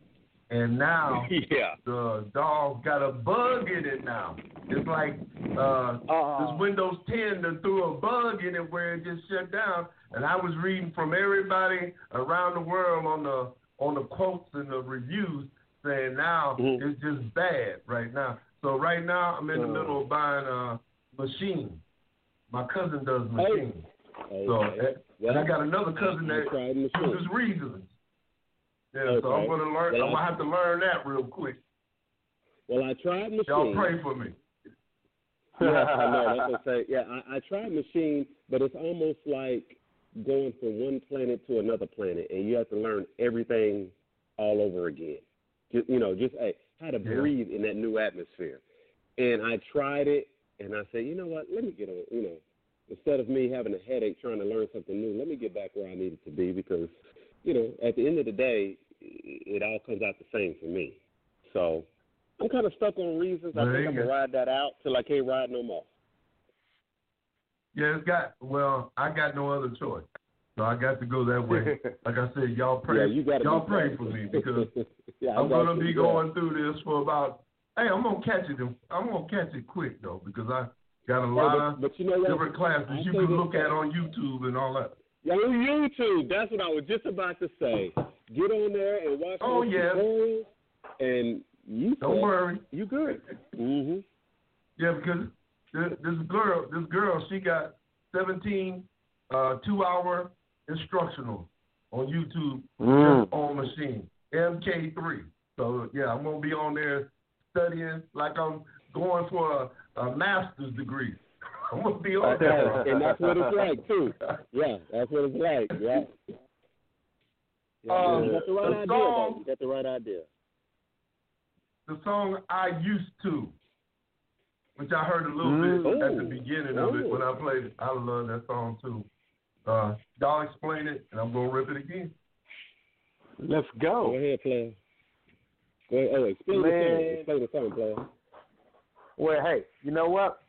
and now yeah. the dog got a bug in it now. It's like uh, this Windows 10 that threw a bug in it where it just shut down. And I was reading from everybody around the world on the on the quotes and the reviews saying now it's just bad right now. So right now I'm in the Uh. middle of buying a machine. My cousin does machines. So Okay. and I got another cousin that uses reasons. Yeah, so I'm gonna learn. Well, I'm gonna have to learn that real quick. Well, I tried Maschine. Y'all pray for me. yeah, I know. That's what I say. Yeah, I, I tried Maschine, but it's almost like going from one planet to another planet, and you have to learn everything all over again. Just, you know, just hey, how to Yeah. breathe in that new atmosphere. And I tried it, and I said, you know what? Let me get on. You know, instead of me having a headache trying to learn something new, let me get back where I needed to be because, you know, at the end of the day, it all comes out the same for me. So I'm kind of stuck on reasons. I think I'm gonna ride that out till I can't ride no more. Yeah, it's got. Well, I got no other choice, so I got to go that way. Like I said, y'all pray. Yeah, y'all pray for me because Yeah, I'm gonna be Yeah. going through this for about. Hey, I'm gonna catch it. I'm gonna catch it quick though because I got a Yeah, lot but- of but you know what? different classes you can look at on YouTube and all that. Yeah, on YouTube. That's what I was just about to say. Get on there and watch Oh, yeah. and you Don't worry. you good. Mhm. Yeah, because this, this girl, this girl, she got 17 uh, two-hour instructional on YouTube Mm. just on Maschine MK3. So yeah, I'm gonna be on there studying like I'm going for a, a master's degree. I'm gonna be on there, and that's what it's like too. Yeah, that's what it's like. Yeah. Yeah, Um, you got the right idea, song- You got the right idea. The song I used to, which I heard a little Mm. bit at the Ooh. beginning of it when I played it. I love that song too. Uh, y'all explain it, and I'm gonna rip it again. Let's Go go. ahead, player. Go ahead. Oh, explain the song. Man. Explain the song, player. Well, hey, you know what?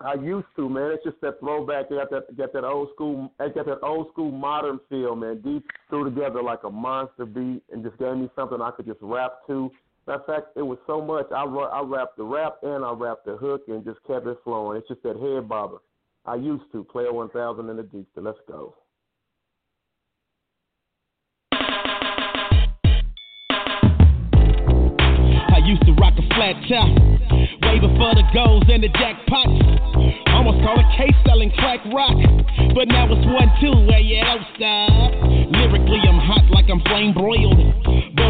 I used to, man. It's just that throwback. They got that, got that old school, they got that old school modern feel, man. Deep threw together like a monster beat and just gave me something I could just rap to. Matter of fact, it was so much. I I rapped the rap and I rapped the hook and just kept it flowing. It's just that head bobber. I used to player one thousand in the deep. So let's go. I used to rock a flat top, waving for the goals and the jackpots. Almost called a case selling crack rock, but now it's one two where you don't stop. Lyrically, I'm hot like I'm flame broiled,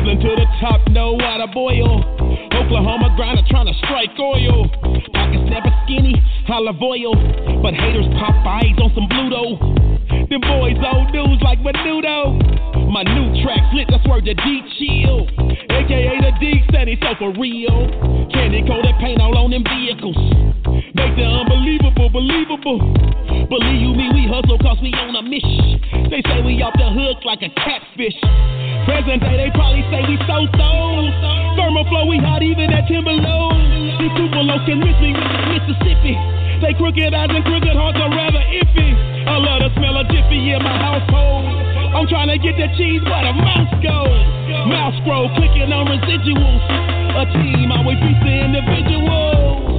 bubbling to the top, no water boil. Oklahoma grinder trying to strike oil. Pockets never skinny, olive oil, but haters pop eyes on some Bluto. Them boys old news like Menudo. My new track lit, that's word to D chill. AKA the D said so for real. Candy coated paint all on them vehicles. Make the unbelievable believable. Believe you me, we hustle cause we on a mission. They say we off the hook like a catfish. Present day, they probably say we so so. Thermal flow, we hot even at Timberlow. These super lows can miss me with Mississippi. They crooked eyes and crooked hearts are rather iffy. I love the smell of Jiffy in my household. I'm trying to get the cheese where the mouse goes. Mouse scroll clicking on residuals. A team always beats the individuals.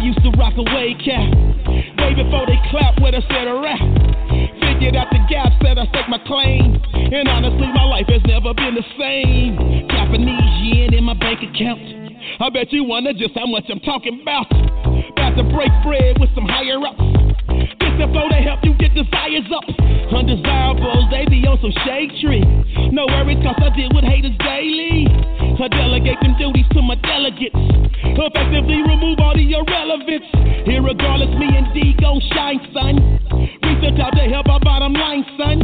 Used to rock a wave cap. Way before they clap with a set of rap. Figured out the gap, said I stake my claim. And honestly, my life has never been the same. Japanese yen in my bank account. I bet you wonder just how much I'm talking about. About to break bread with some higher ups. The flow to help you get desires up. Undesirables, they be on some shade tree. No worries, cause I deal with haters daily. I delegate them duties to my delegates. Effectively remove all the irrelevance. Irregardless, me and D gon' shine, son. Research out to help our bottom line, son.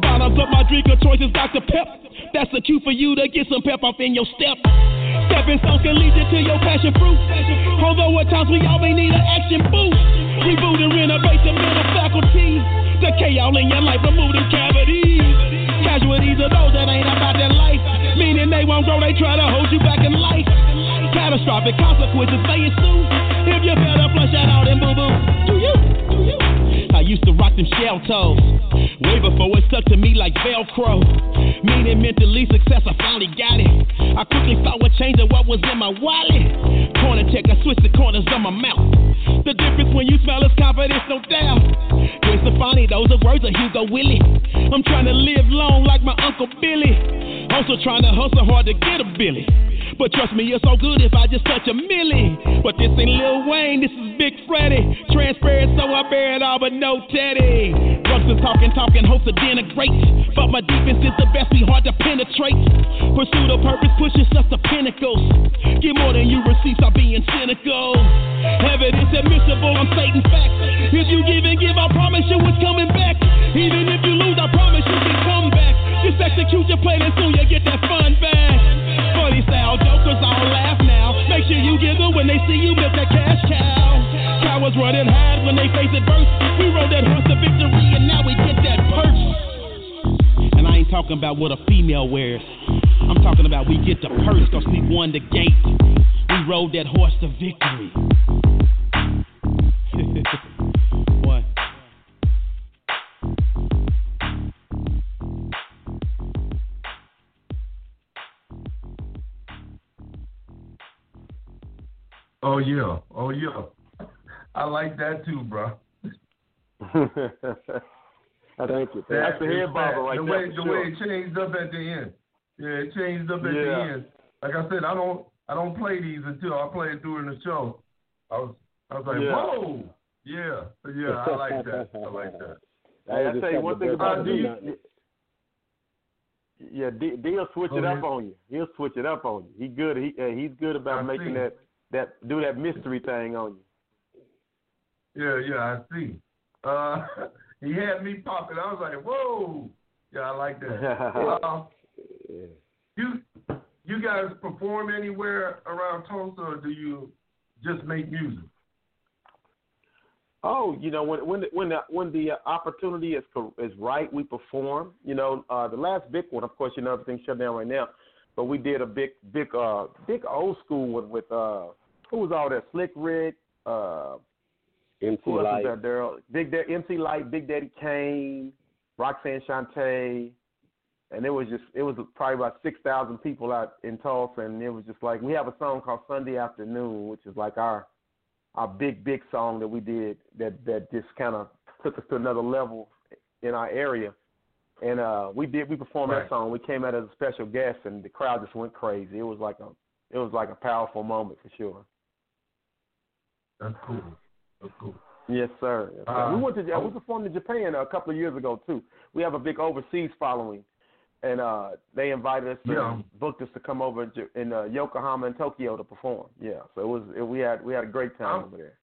Bottoms up, my drink of choice is Dr. Pep. That's the cue for you to get some pep off in your step. Stepping stones can lead you to your passion fruit. Although at times we all may need an action boost. Reboot and renovate the mental faculty. Decay all in your life, remove them cavities. Casualties are those that ain't about their life. Meaning they won't grow, they try to hold you back in life. Catastrophic consequences may ensue. If you better flush that out and boo boo. Do you? Do you? I used to rock them shell toes. Before it stuck to me like Velcro. Meaning mentally success, I finally got it. I quickly a change of what was in my wallet. Corner check, I switched the corners of my mouth. The difference when you smell is confidence, no doubt. Gwen Stefani, those are words of Hugo Willie. I'm trying to live long like my Uncle Billy. Also trying to hustle hard to get a Billy. But trust me, it's so good if I just touch a milli. But this ain't Lil Wayne, this is Big Freddy. Transparent, so I bear it all, but no Teddy. Drugs talking, talking, hopes to denigrate. But my defense is the best, be hard to penetrate. Pursuit of purpose pushes us to pinnacles. Get more than you receive, stop being cynical. Evidence admissible, I'm stating facts. If you give and give, I promise you it's coming back. Even if you lose, I promise you can come back. Just execute your plan and soon you get that fun back. Funny style jokers all laugh now. Make sure you giggle when they see you milk that cash cow. Cowards running hard when they face adverse. We rode that horse to victory and now we get that purse. And I ain't talking about what a female wears. I'm talking about we get the purse cause we won the gate. We rode that horse to victory. Oh yeah, oh yeah. I like that too, bro. Thank you. That's the is head bobber fat. right the way for the sure. way it changed up at the end. Yeah, it changed up at Yeah. the end. Like I said, I don't I don't play these until I play it during the show. I was I was like, Yeah. whoa, yeah, yeah, I like that. I like that. Hey, I tell you one thing about D. Yeah, D, D'll switch Go it up ahead. on you. He'll switch it up on you. He good. He uh, he's good about I making see. that that do that mystery thing on you. Yeah, yeah, I see. Uh, he had me popping. I was like, whoa, yeah, I like that. uh, you you guys perform anywhere around Tulsa, or do you just make music? Oh, you know when when the, when the when the opportunity is is right, we perform. You know, uh, the last big one, of course, you know everything's shut down right now, but we did a big big uh big old school one with uh who was all that Slick Rick, uh, MC Lyte. there? Big Daddy, MC Lyte, Big Daddy Kane, Roxanne Shante, and it was just it was probably about six thousand people out in Tulsa, and it was just like we have a song called Sunday Afternoon, which is like our our big big song that we did that that just kind of took us to another level in our area. And uh we did we performed Right. that song. We came out as a special guest, and the crowd just went crazy. It was like a it was like a powerful moment for sure. That's cool. That's cool. Yes, sir. Yes, sir. Uh, we went to oh. we performed in Japan a couple of years ago too. We have a big overseas following, and uh they invited us to Yeah. booked us to come over in in uh, Yokohama and Tokyo to perform. Yeah, so it was it, we had we had a great time I'm- over there.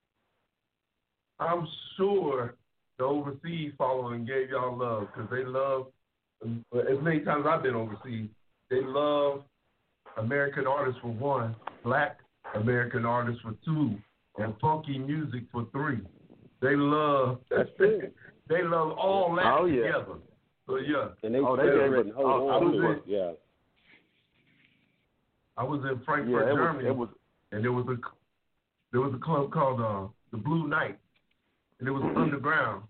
I'm sure the overseas following gave y'all love because they love, as many times I've been overseas, they love American artists for one, black American artists for two, and funky music for three. They love That's they love all that Oh, yeah. together. So yeah. And they Oh, they celebrating did. Oh, I was in- Yeah. I was in Yeah, Frankfurt, it was Germany, it was and there was a there was a club called uh, the Blue Night, and it was underground.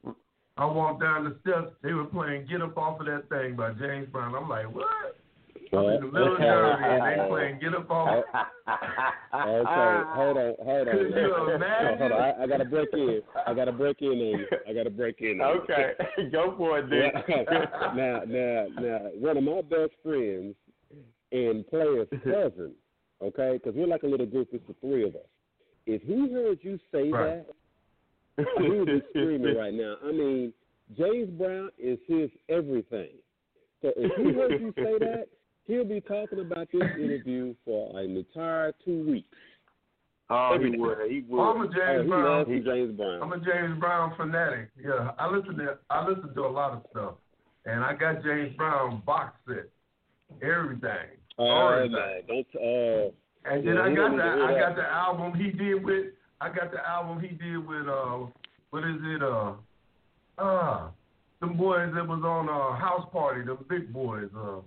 I walked down the steps. They were playing "Get Up Off of That Thing" by James Brown. I'm like, what? I'm in the middle of Jersey, and they playing "Get Up Off." Okay, hold on, hold on. Could you imagine? Hold on, I, I gotta break in. I gotta break in on you. I gotta break in. On you. Okay, go for it, then. now, now, now, one of my best friends and player's cousin, okay, because we're like a little group. It's the three of us. If he heard you say Right. that, he would be screaming right now. I mean, James Brown is his everything. So if he heard you say that, he'll be talking about this interview for an entire two weeks. Oh, he day. would. He would. I'm a James Oh, he Brown. loves some James Brown. I'm a James Brown fanatic. Yeah, I listen to I listen to a lot of stuff, and I got James Brown box set, everything, Oh, everything. man, don't. Oh, And then Yeah, I got the I got the album he did with I got the album he did with uh what is it uh uh them boys that was on uh house party them big boys uh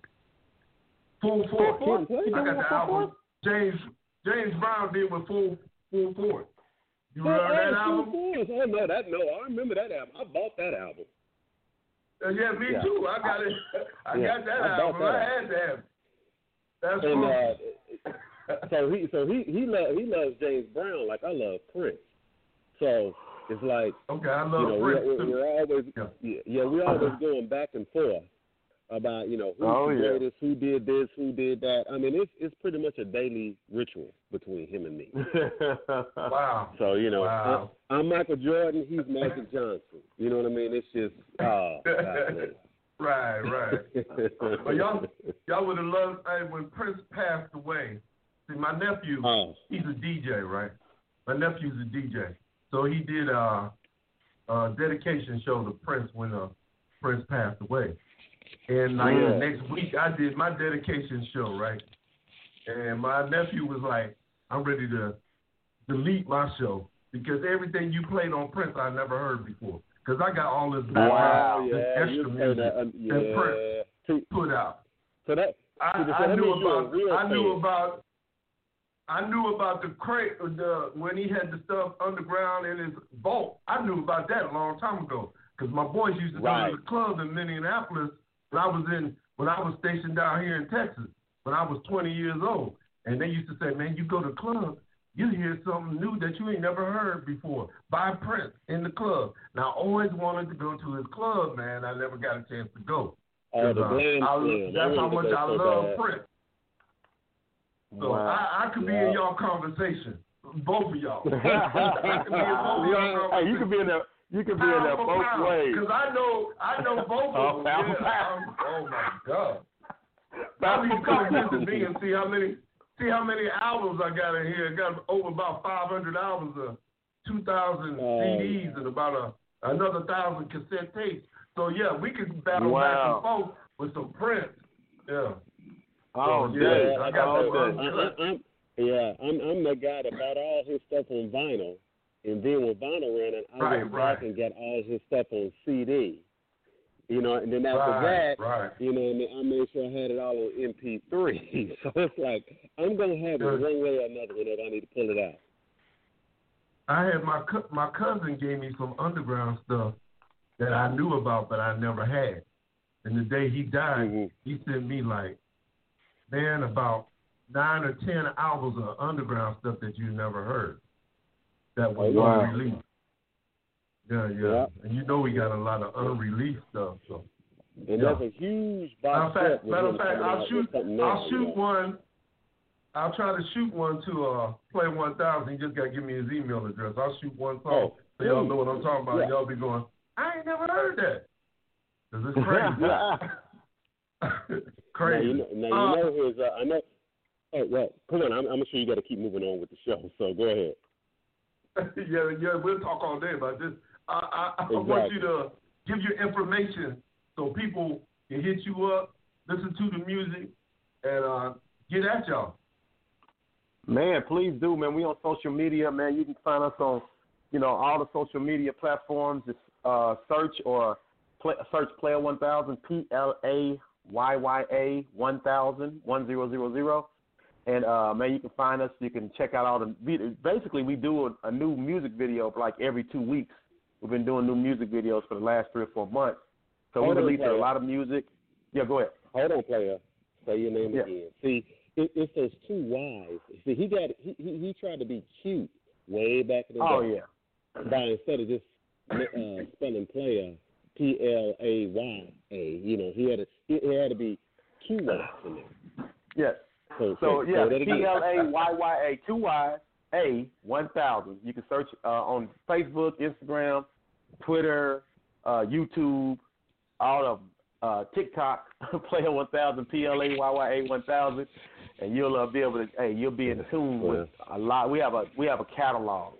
full force Full Force? He I got the album James James Brown did with full full force you remember that album Force. Oh no, that no, I remember that album. I bought that album. Uh, yeah me Yeah. too I got it I Yeah, got that I album that I had to have that's and cool. uh, so he so he he love he loves James Brown like I love Prince. So it's like okay I love you love know Prince we're, too we're always yeah. yeah we're always going back and forth about you know who's Oh, the yeah. greatest, who did this, who did that. I mean it's it's pretty much a daily ritual between him and me. wow So you know, Wow. I, I'm Michael Jordan. He's Magic Johnson. You know what I mean? It's just oh, golly. right right But y'all, y'all would have loved hey, when Prince passed away. See, my nephew, Oh. he's a DJ, right? My nephew's a DJ, so he did a, a dedication show to Prince when uh, Prince passed away. And like Yeah. next week, I did my dedication show, right? And my nephew was like, "I'm ready to delete my show because everything you played on Prince I never heard before. Because I got all this background, Wow, this yeah, extra music that, um, that Prince put out. So that I, so I knew means you're a about I knew about I knew about the crate the when he had the stuff underground in his vault. I knew about that a long time ago because my boys used to Right. go to the club in Minneapolis when I was in when I was stationed down here in Texas when I was 20 years old, and they used to say, "Man, you go to the club." You hear something new that you ain't never heard before by Prince in the club. Now, I always wanted to go to his club, man. I never got a chance to go. Oh, the uh, Glam I- Slam. I That's how much I love bad. Prince. So Wow. I, I could be Yeah. in y'all conversation, both of y'all. I could be in both y'all hey, you could be in there. You could be in there both ways. Because I know, I know both of them. pound, Yeah. I'm- oh my God! Need to come visit me and see how many, see how many albums I got in here. I got over about 500 albums, uh, 2,000 CDs, and about a another thousand cassette tapes. So yeah, we could battle Wow. back and forth with some Prince. Yeah. Oh, day. yeah, I got All that day. one. I, I, I'm, yeah, I'm I'm the guy that bought all his stuff on vinyl, and then when vinyl ran out, I Right, went right. back and got all his stuff on CD. You know, and then after Right, that, right. you know, and then I made sure I had it all on MP3. so it's like I'm gonna have it one way or another whenever I need to pull it out. I had my co- my cousin gave me some underground stuff that I knew about but I never had. And the day he died, Mm-hmm. he sent me like, man, about nine or ten albums of underground stuff that you never heard. That was Oh, wow. unreleased. Yeah, yeah, Yeah. And you know we got a lot of unreleased stuff. So And Yeah. there's a huge matter of fact, matter of fact, I'll shoot I'll shoot one I'll try to shoot one to uh play one thousand. You just gotta give me his email address. I'll shoot one song Oh, so y'all know what I'm talking about. Yeah. Y'all be going, I ain't never heard that. 'Cause it's crazy. crazy. Now you know, now Uh, know his. Uh, I know. Oh well, come on. I'm, I'm sure you got to keep moving on with the show. So go ahead. yeah, yeah, we'll talk all day about this. I, I, I want you to give your information so people can hit you up, listen to the music, and uh, get at y'all. Man, please do, man. We on social media, man. You can find us on, you know, all the social media platforms. Just uh, search or play, search Player One Thousand, P L A Y Y A one thousand one zero zero zero, And uh, man, you can find us. You can check out all the. Basically, we do a, a new music video like every two weeks. We've been doing new music videos for the last three or four months. So we Hold on, released a lot of music. Yeah, go ahead. Hold on, player. Say your name Yeah. again. See, it, it's those two Y's. See, he got he, he he tried to be cute way back in the Oh day. yeah. By instead of just uh, spelling player P L A Y A, you know, he had to he, he had to be two Y's in there. Yes. So, So say- yeah. P L A Y Y A two Y A one thousand. You can search uh, on Facebook, Instagram, Twitter, uh, YouTube, all of uh, TikTok. Player one thousand P L A Y Y A one thousand, and you'll uh, be able to. Hey, you'll be in tune with a lot. We have a we have a catalog.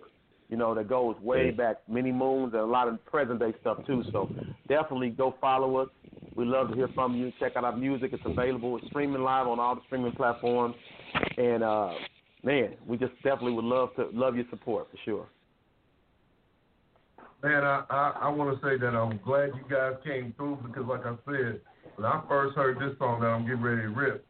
You know that goes way back many moons and a lot of present day stuff too. So definitely go follow us. We love to hear from you. Check out our music. It's available. It's streaming live on all the streaming platforms. And uh, man, we just definitely would love to love your support for sure. Man, I, I, I want to say that I'm glad you guys came through because, like I said, when I first heard this song that I'm getting ready to rip,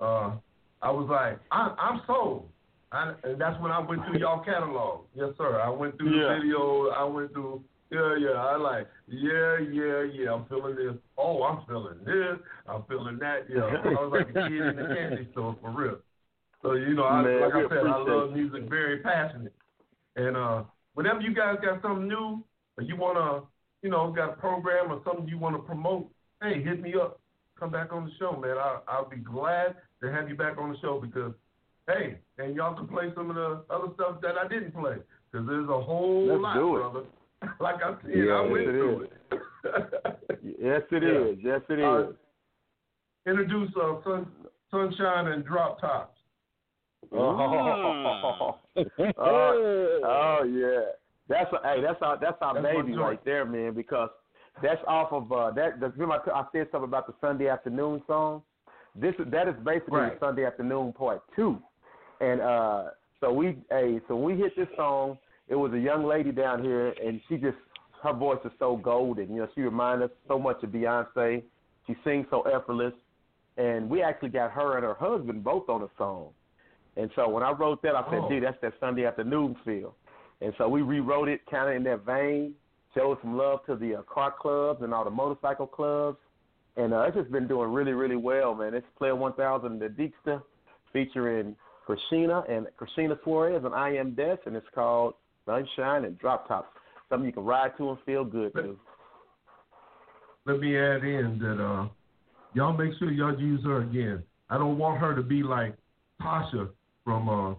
uh, I was like, I, I'm sold. I, and that's when I went through y'all catalog. Yes, sir. I went through Yeah. the video. I went through, yeah, yeah. I like, yeah, yeah, yeah. I'm feeling this. Oh, I'm feeling this. I'm feeling that. Yeah. I was like a kid in the candy store for real. So you know, I, Man, like I we said, I love music, very passionate. And uh, whenever you guys got something new, or you wanna, you know, got a program or something you wanna promote, hey, hit me up. Come back on the show, man. I, I'll be glad to have you back on the show because, hey, and y'all can play some of the other stuff that I didn't play because there's a whole Let's lot, do it. brother. like I said, Yeah, I went yes, it through is. it. Yes, it Yeah. is. Yes, it Uh, is. Introduce uh, Sun, Sunshine and Drop Tops. Oh, oh, oh, yeah. That's a, hey, that's our that's our That's baby right there, man. Because that's off of uh, that. Remember I, I said something about the Sunday afternoon song. This that is basically Right. the Sunday afternoon part two, and uh, so we hey, so we hit this song, it was a young lady down here, and she just her voice is so golden. You know, she reminds us so much of Beyonce. She sings so effortless, and we actually got her and her husband both on the song. And so when I wrote that, I said, Oh. "Dude, that's that Sunday afternoon feel." And so we rewrote it kind of in that vein, showed some love to the uh, car clubs and all the motorcycle clubs, and uh, it's just been doing really, really well, man. It's Player 1000 the Deekster, featuring Christina and Christina Suarez and I Am Des, and it's called Sunshine and Drop Top. Something you can ride to and feel good to. let me add in that uh, y'all make sure y'all use her again. I don't want her to be like Tasha from uh,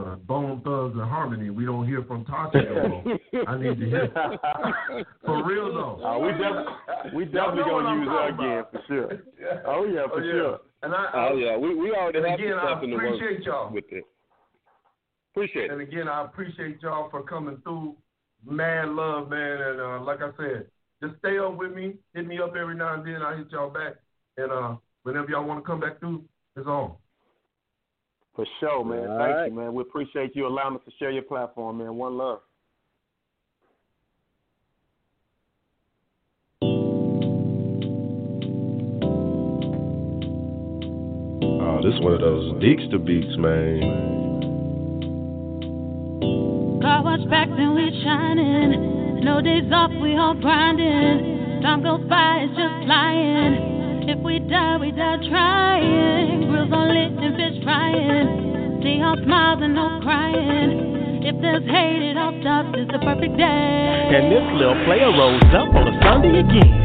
uh, Bone Thugs and Harmony. We don't hear from Tasha. I need to hear for real though. Uh, we definitely, we definitely gonna use her talking again about. for sure. Oh yeah, for Oh, yeah. sure. And I, Oh yeah, we we already and have again, stuff I in the works appreciate y'all. with it. Appreciate And it. again, I appreciate y'all for coming through. Mad love, man, and uh, like I said, just stay up with me. Hit me up every now and then. I hit y'all back, and uh, whenever y'all want to come back through, it's on. For sure, man. All Thank right. you, man. We appreciate you allowing us to share your platform, man. One love. Oh, this one of those Deekster beats, man. Car wash back, then we're shining. No days off, we all grinding. Time goes by, it's just flying. If we die, we die trying. Grills on lit and fish frying. See all smiles and no crying. If there's hate, it all stops. It's a perfect day. And this little player rolls up on a Sunday again.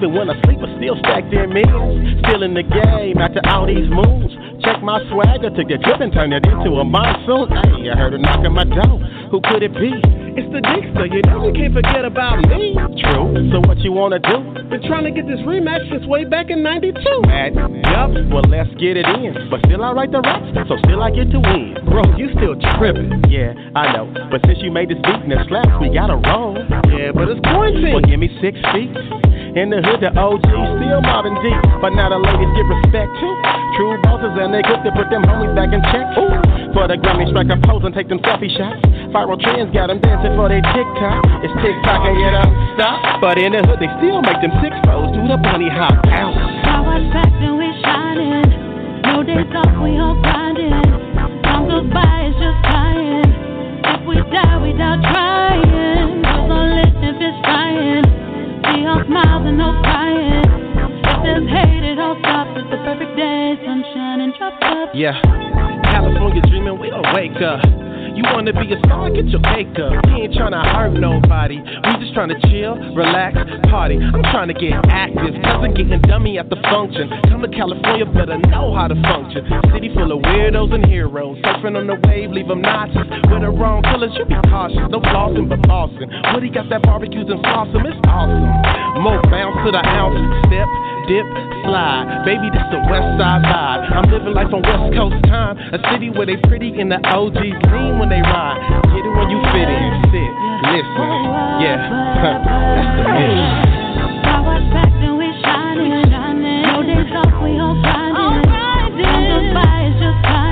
Even when I sleep, I still stack their meals. Still in the game after all these moves. Check my swagger, took the trip and turned it into a monsoon. Hey, I heard a knock on my door. Who could it be? It's the Deekster, you know you can't forget about me. True. So what you wanna do? Been trying to get this rematch since way back in '92. Mad? Yup. Well, let's get it in. But still, I write the raps, so still I get to win. Bro, you still tripping? Yeah, I know. But since you made this beat and it slaps, we gotta roll. Yeah, but it's quarantine. Well, give me six feet. In the hood, the OG still mobbing deep, but now the ladies get respect too. True bosses and they quick to put them homies back in check. Ooh, for the Grammy strike a pose and take them selfie shots. Viral trends got them dancing for their TikTok. It's TikTok and you stop. But in the hood, they still make them six foes do the bunny hop. Ow. Wash back, then we shining. No days off, we all grinding. is just flying. If we die without trying, girls on lit if it's frying. Yeah, California dreaming, we don't wake up. You wanna be a star, get your cake up. We ain't tryna hurt nobody. We just tryna chill, relax, party. I'm tryna get active, cousin getting dummy at the function. Come to California, better know how to function. City full of weirdos and heroes. Surfing on the wave, leave them nauseous. With the wrong colors, you be cautious. No flossing, but Boston. Woody got that barbecues and awesome, it's awesome. More bounce to the ounce, step, dip, slide. Baby, this the west side vibe. I'm living life on West Coast time. A city where they pretty in the OGs lean when they ride. Get it when you fit in, sit, listen. Yeah, that's the mission. Shining. No days off, we all grinding. By, it's just.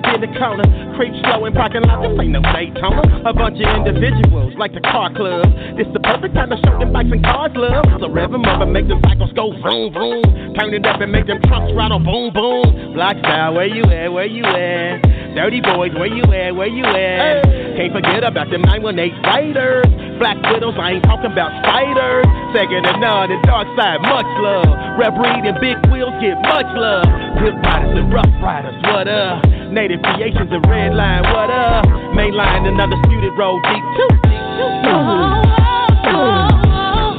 Up in the corner. Creep slow in parking lot, this ain't no Daytona. A bunch of individuals like the car club. This the perfect time to show them bikes and cars love. So rev them up and make them cycles go vroom vroom. Turn it up and make them trucks rattle boom boom. Block style, where you at, where you at? Dirty boys, where you at, where you at? Can't forget about them 918 fighters. Black widows, I ain't talking about spiders. Second to none, the dark side, much love. Red breed and big wheels get much love. Hip riders and rough riders, what up? Native creations of red line. What up? Main line, another disputed road. Deep two. Oh, oh,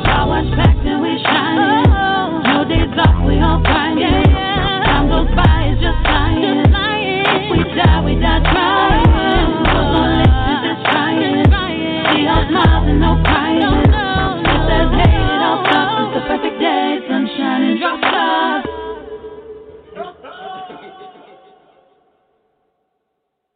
oh, and we. No days off, we all. Time goes by, it's just flying. We die, we die trying.